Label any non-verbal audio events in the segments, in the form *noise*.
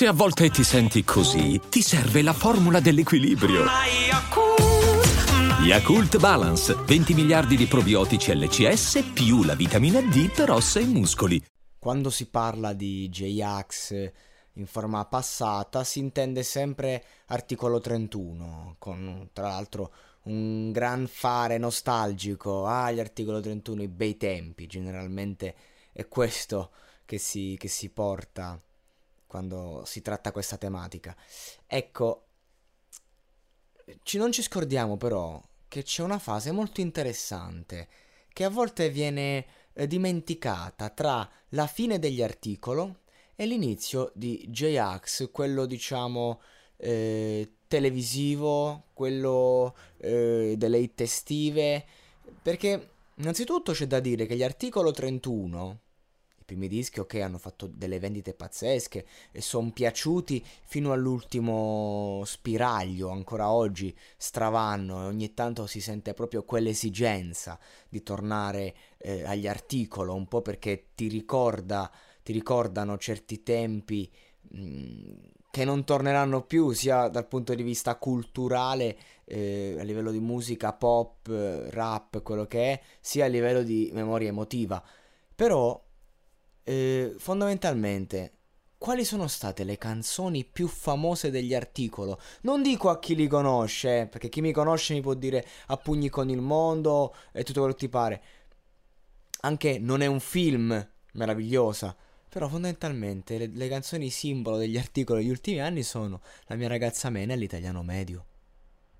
Se a volte ti senti così, ti serve la formula dell'equilibrio. Yakult Balance, 20 miliardi di probiotici LCS più la vitamina D per ossa e muscoli. Quando si parla di J-Ax in forma passata si intende sempre articolo 31, con tra l'altro un gran fare nostalgico. Ah, gli articolo 31, i bei tempi, generalmente è questo che si, che si porta quando si tratta questa tematica. Ecco, ci, non ci scordiamo però che c'è una fase molto interessante che a volte viene eh, dimenticata tra la fine degli articoli e l'inizio di J-Ax, quello diciamo eh, televisivo, quello eh, delle hit estive, perché innanzitutto c'è da dire che gli articoli 31 primi dischi, ok, hanno fatto delle vendite pazzesche e sono piaciuti fino all'ultimo spiraglio, ancora oggi stravanno e ogni tanto si sente proprio quell'esigenza di tornare eh, agli articoli, un po' perché ti ricorda, ti ricordano certi tempi mh, mm, che non torneranno più sia dal punto di vista culturale eh, a livello di musica pop, rap, quello che è, sia a livello di memoria emotiva. Però eh, fondamentalmente, quali sono state le canzoni più famose degli articoli? Non dico a chi li conosce, perché chi mi conosce mi può dire a pugni con il mondo e tutto quello che ti pare. Anche non è un film meravigliosa. Però fondamentalmente le, le canzoni simbolo degli articoli degli ultimi anni sono La mia ragazza Mena e l'italiano medio.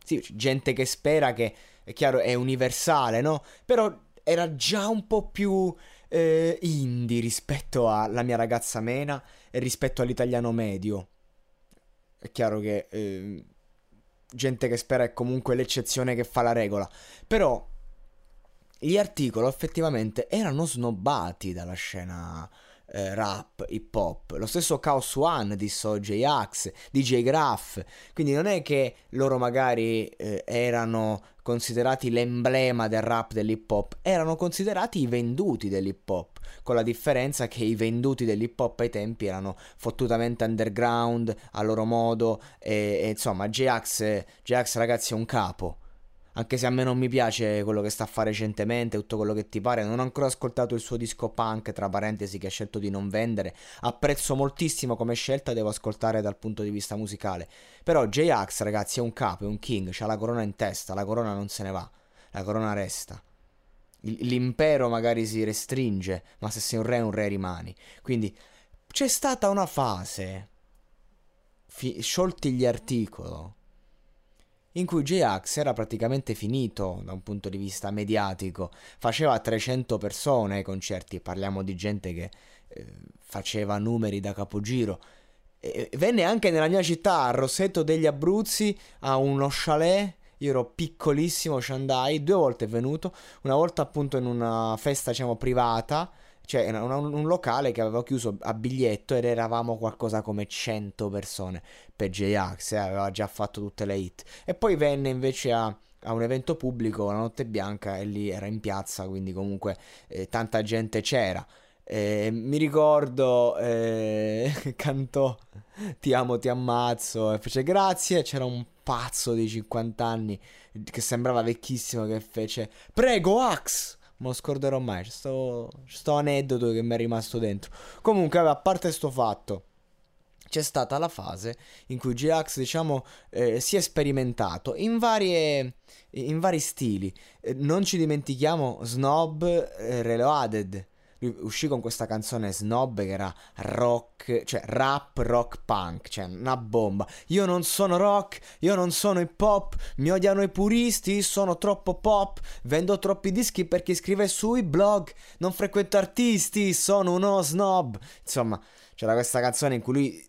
Sì, gente che spera che, è chiaro, è universale, no? Però era già un po' più eh, indie rispetto alla mia ragazza Mena e rispetto all'italiano medio. È chiaro che eh, gente che spera è comunque l'eccezione che fa la regola. Però gli articoli effettivamente erano snobbati dalla scena eh, rap, hip hop. Lo stesso Chaos One disse J-Ax, DJ Graph. Quindi non è che loro magari eh, erano considerati l'emblema del rap dell'hip hop, erano considerati i venduti dell'hip hop. Con la differenza che i venduti dell'hip hop ai tempi erano fottutamente underground a loro modo. E, e insomma, J-Ax, J-Ax ragazzi è un capo anche se a me non mi piace quello che sta a fare recentemente, tutto quello che ti pare, non ho ancora ascoltato il suo disco punk, tra parentesi, che ha scelto di non vendere. Apprezzo moltissimo come scelta, devo ascoltare dal punto di vista musicale. Però J-Ax, ragazzi, è un capo, è un king, ha la corona in testa, la corona non se ne va, la corona resta. L'impero magari si restringe, ma se sei un re, un re rimani. Quindi c'è stata una fase, fi- sciolti gli articoli in cui J-Ax era praticamente finito da un punto di vista mediatico, faceva 300 persone ai concerti, parliamo di gente che eh, faceva numeri da capogiro. E venne anche nella mia città, a Roseto degli Abruzzi, a uno chalet. Io ero piccolissimo, ci andai, due volte è venuto, una volta appunto in una festa, diciamo, privata, cioè era un, un, locale che aveva chiuso a biglietto ed eravamo qualcosa come 100 persone per J-Ax, eh, aveva già fatto tutte le hit. E poi venne invece a, a, un evento pubblico, la notte bianca, e lì era in piazza, quindi comunque eh, tanta gente c'era. Eh, mi ricordo, eh, *laughs* cantò Ti amo, ti ammazzo, e fece grazie, c'era un pazzo di 50 anni che sembrava vecchissimo che fece Prego, Ax! Me lo scorderò mai. C'è sto, sto aneddoto che mi è rimasto dentro. Comunque, a parte sto fatto, c'è stata la fase in cui J-Ax, diciamo, eh, si è sperimentato in, varie, in vari stili. Eh, non ci dimentichiamo Snob eh, Reloaded uscì con questa canzone snob che era rock, cioè rap rock punk, cioè una bomba. Io non sono rock, io non sono hip hop, mi odiano i puristi, sono troppo pop, vendo troppi dischi per chi scrive sui blog, non frequento artisti, sono uno snob. Insomma, c'era questa canzone in cui lui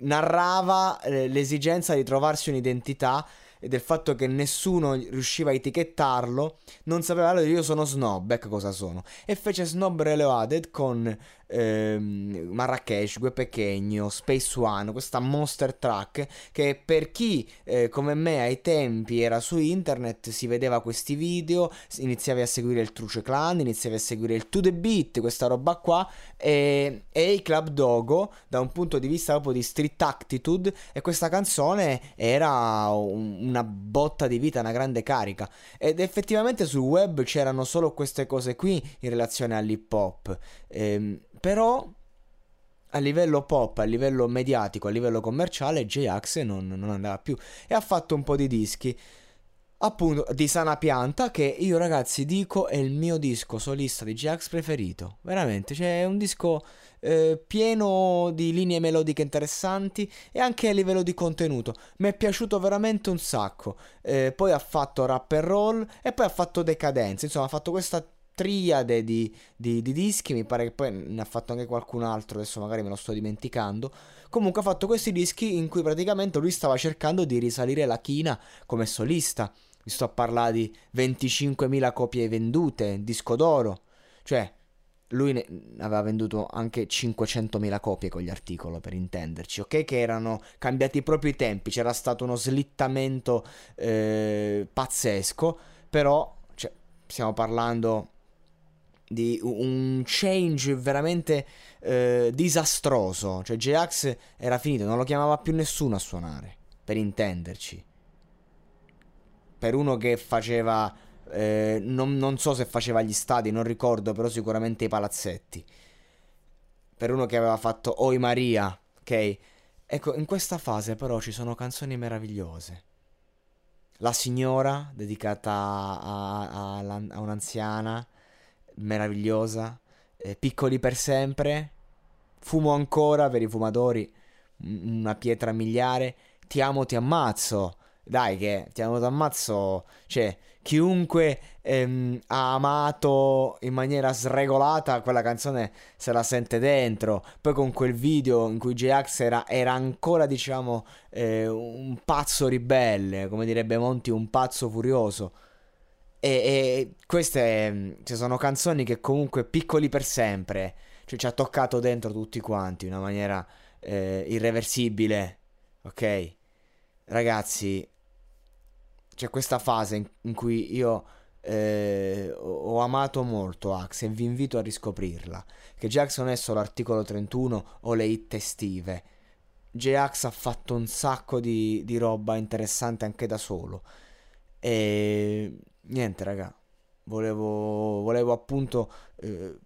narrava eh, l'esigenza di trovarsi un'identità del fatto che nessuno riusciva a etichettarlo, non sapeva allora io sono Snob, ecco cosa sono. E fece Snob Reloaded con ehm, Marrakesh, Gue Pequeño, Space One, questa monster track che per chi eh, come me ai tempi era su internet si vedeva questi video, iniziavi a seguire il Truce Clan, iniziavi a seguire il To The Beat, questa roba qua e, e i Club Dogo da un punto di vista proprio di street attitude e questa canzone era un, una botta di vita, una grande carica ed effettivamente sul web c'erano solo queste cose qui in relazione all'hip hop. Ehm, però a livello pop, a livello mediatico, a livello commerciale, J-Ax non, non, andava più e ha fatto un po' di dischi. Appunto, di Sana Pianta, che io ragazzi dico è il mio disco solista di J-Ax preferito. Veramente, cioè è un disco eh, pieno di linee melodiche interessanti e anche a livello di contenuto. Mi è piaciuto veramente un sacco. Eh, poi ha fatto rap and roll e poi ha fatto decadenza. Insomma, ha fatto questa triade di, di, di, dischi, mi pare che poi ne ha fatto anche qualcun altro, adesso magari me lo sto dimenticando. Comunque ha fatto questi dischi in cui praticamente lui stava cercando di risalire la china come solista. Vi sto a parlare di 25.000 copie vendute, disco d'oro. Cioè, lui ne aveva venduto anche 500.000 copie con gli articoli, per intenderci, ok? Che erano cambiati proprio i tempi, c'era stato uno slittamento eh, pazzesco, però cioè, stiamo parlando di un change veramente eh, disastroso. Cioè, J-Ax era finito, non lo chiamava più nessuno a suonare, per intenderci. Per uno che faceva, eh, non, non, so se faceva gli stadi, non ricordo, però sicuramente i palazzetti. Per uno che aveva fatto Oi Maria, ok? Ecco, in questa fase però ci sono canzoni meravigliose. La signora, dedicata a, a, a un'anziana meravigliosa, eh, piccoli per sempre, fumo ancora per i fumatori, una pietra miliare, ti amo, ti ammazzo. Dai che ti amo, ti ammazzo, cioè chiunque ehm, ha amato in maniera sregolata quella canzone se la sente dentro. Poi con quel video in cui J-Ax era, era ancora diciamo eh, un pazzo ribelle, come direbbe Monti, un pazzo furioso e, e queste mm, ci sono canzoni che comunque piccoli per sempre, cioè ci ha toccato dentro tutti quanti in una maniera eh, irreversibile, ok? Ragazzi, c'è questa fase in, in cui io eh, ho amato molto Axe e vi invito a riscoprirla. Che Jax non è solo articolo 31 o le hit estive. J-Ax ha fatto un sacco di, di roba interessante anche da solo. E niente, raga. Volevo, volevo appunto eh,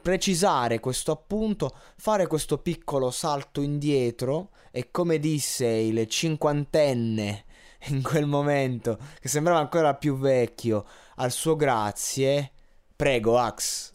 precisare questo appunto, fare questo piccolo salto indietro e come disse il cinquantenne *laughs* in quel momento, che sembrava ancora più vecchio, al suo grazie, prego Ax,